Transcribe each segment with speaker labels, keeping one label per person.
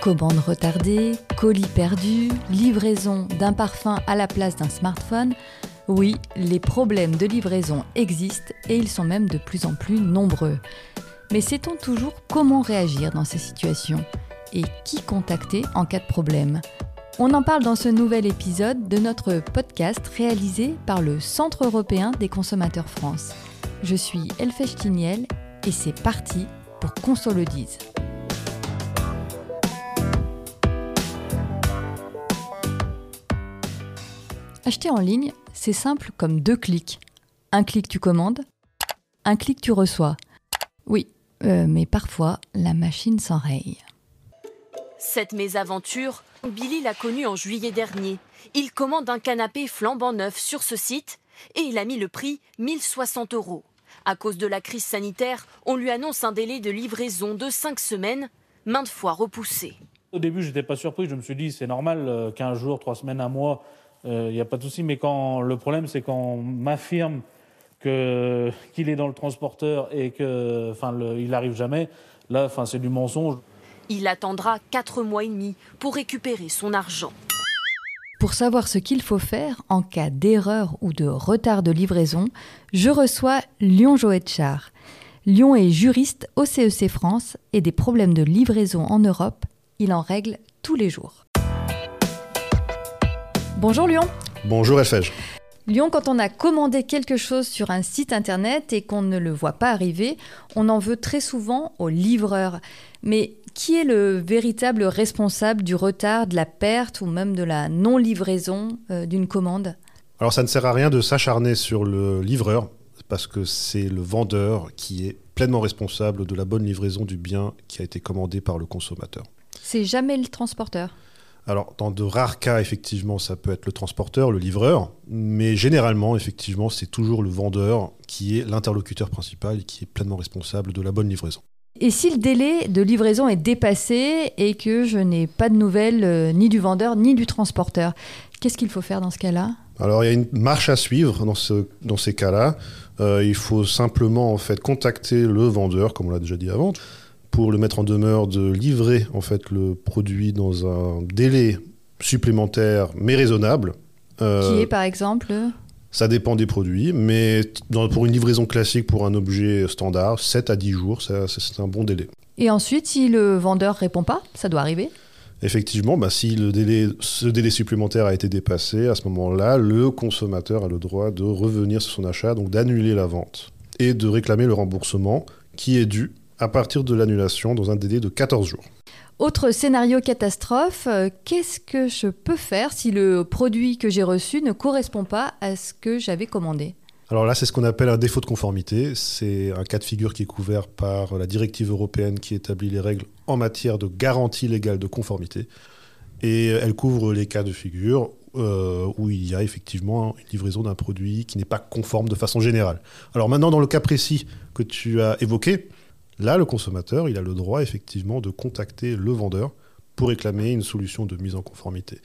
Speaker 1: Commande retardée, colis perdu, livraison d'un parfum à la place d'un smartphone. Oui, les problèmes de livraison existent et ils sont même de plus en plus nombreux. Mais sait-on toujours comment réagir dans ces situations et qui contacter en cas de problème? On en parle dans ce nouvel épisode de notre podcast réalisé par le Centre européen des consommateurs France. Je suis Elfèche Tiniel et c'est parti pour qu'on se le dise. Acheter en ligne, c'est simple comme deux clics. Un clic tu commandes, un clic tu reçois. Oui, euh, mais parfois la machine s'enraye.
Speaker 2: Cette mésaventure, Billy l'a connue en juillet dernier. Il commande un canapé flambant neuf sur ce site et il a mis le prix 1060 euros. À cause de la crise sanitaire, on lui annonce un délai de livraison de 5 semaines, maintes fois repoussé.
Speaker 3: Au début, j'étais pas surpris. Je me suis dit, c'est normal, 15 jours, 3 semaines, un mois, il euh, n'y a pas de souci. Mais quand le problème, c'est quand on m'affirme que qu'il est dans le transporteur et que, enfin, il n'arrive jamais. Là, enfin, c'est du mensonge.
Speaker 2: Il attendra 4 mois et demi pour récupérer son argent.
Speaker 1: Pour savoir ce qu'il faut faire en cas d'erreur ou de retard de livraison, je reçois Lyon Joetchar. Lyon est juriste au CEC e France et des problèmes de livraison en Europe, il en règle tous les jours. Bonjour Lyon.
Speaker 4: Bonjour Elfège.
Speaker 1: Lyon, quand on a commandé quelque chose sur un site internet et qu'on ne le voit pas arriver, on en veut très souvent au livreur. Mais qui est le véritable responsable du retard, de la perte ou même de la non-livraison euh, d'une commande?
Speaker 4: Alors ça ne sert à rien de s'acharner sur le livreur parce que c'est le vendeur qui est pleinement responsable de la bonne livraison du bien qui a été commandé par le consommateur.
Speaker 1: C'est jamais le transporteur?
Speaker 4: Alors, dans de rares cas, effectivement, ça peut être le transporteur, le livreur, mais généralement, effectivement, c'est toujours le vendeur qui est l'interlocuteur principal et qui est pleinement responsable de la bonne livraison.
Speaker 1: Et si le délai de livraison est dépassé et que je n'ai pas de nouvelles euh, ni du vendeur ni du transporteur, qu'est-ce qu'il faut faire dans ce cas-là?
Speaker 4: Alors, il y a une marche à suivre dans, ce, dans ces cas-là. Euh, il faut simplement en fait contacter le vendeur, comme on l'a déjà dit avant, pour le mettre en demeure de livrer en fait le produit dans un délai supplémentaire mais raisonnable.
Speaker 1: Euh, Qui est par exemple
Speaker 4: Ça dépend des produits, mais pour une livraison classique pour un objet standard, 7 à 10 jours, c'est un bon délai.
Speaker 1: Et ensuite, si le vendeur répond pas, ça doit arriver
Speaker 4: Effectivement, bah, si le délai, ce délai supplémentaire a été dépassé, à ce moment-là, le consommateur a le droit de revenir sur son achat, donc d'annuler la vente et de réclamer le remboursement qui est dû à partir de l'annulation dans un délai de 14 jours.
Speaker 1: Autre scénario catastrophe, euh, qu'est-ce que je peux faire si le produit que j'ai reçu ne correspond pas à ce que j'avais commandé?
Speaker 4: Alors là, c'est ce qu'on appelle un défaut de conformité. C'est un cas de figure qui est couvert par la directive européenne qui établit les règles en matière de garantie légale de conformité. Et elle couvre les cas de figure euh, où il y a effectivement une livraison d'un produit qui n'est pas conforme de façon générale. Alors maintenant, dans le cas précis que tu as évoqué, Là, le consommateur, il a le droit effectivement de contacter le vendeur pour réclamer une solution de mise en conformité.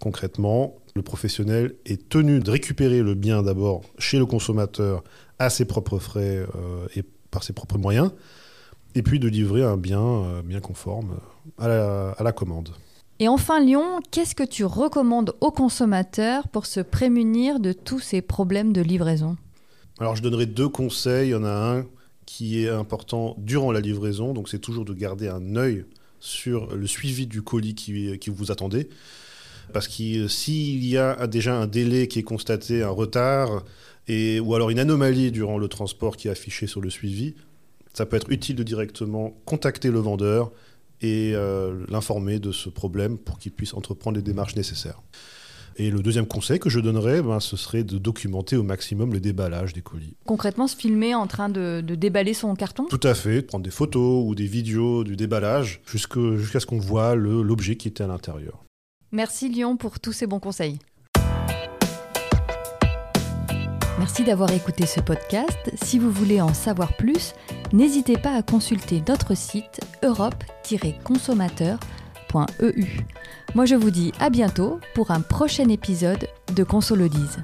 Speaker 4: Concrètement, le professionnel est tenu de récupérer le bien d'abord chez le consommateur à ses propres frais euh, et par ses propres moyens, et puis de livrer un bien euh, bien conforme à la, à la commande.
Speaker 1: Et enfin, Lyon, qu'est-ce que tu recommandes aux consommateurs pour se prémunir de tous ces problèmes de livraison?
Speaker 4: Alors, je donnerai deux conseils. Il y en a un qui est important durant la livraison. Donc, c'est toujours de garder un œil sur le suivi du colis qui, qui vous attendez. Parce que s'il y a déjà un délai qui est constaté, un retard, et, ou alors une anomalie durant le transport qui est affiché sur le suivi, ça peut être utile de directement contacter le vendeur et euh, l'informer de ce problème pour qu'il puisse entreprendre les démarches nécessaires. Et le deuxième conseil que je donnerais, ben, ce serait de documenter au maximum le déballage des colis.
Speaker 1: Concrètement, se filmer en train de, déballer son carton?
Speaker 4: Tout à fait, prendre des photos ou des vidéos du déballage jusqu'à ce qu'on voit l'objet qui était à l'intérieur.
Speaker 1: Merci Lyon pour tous ces bons conseils. Merci d'avoir écouté ce podcast. Si vous voulez en savoir plus, n'hésitez pas à consulter notre site europe-consommateur.com moi je vous dis à bientôt pour un prochain épisode de Consolodise.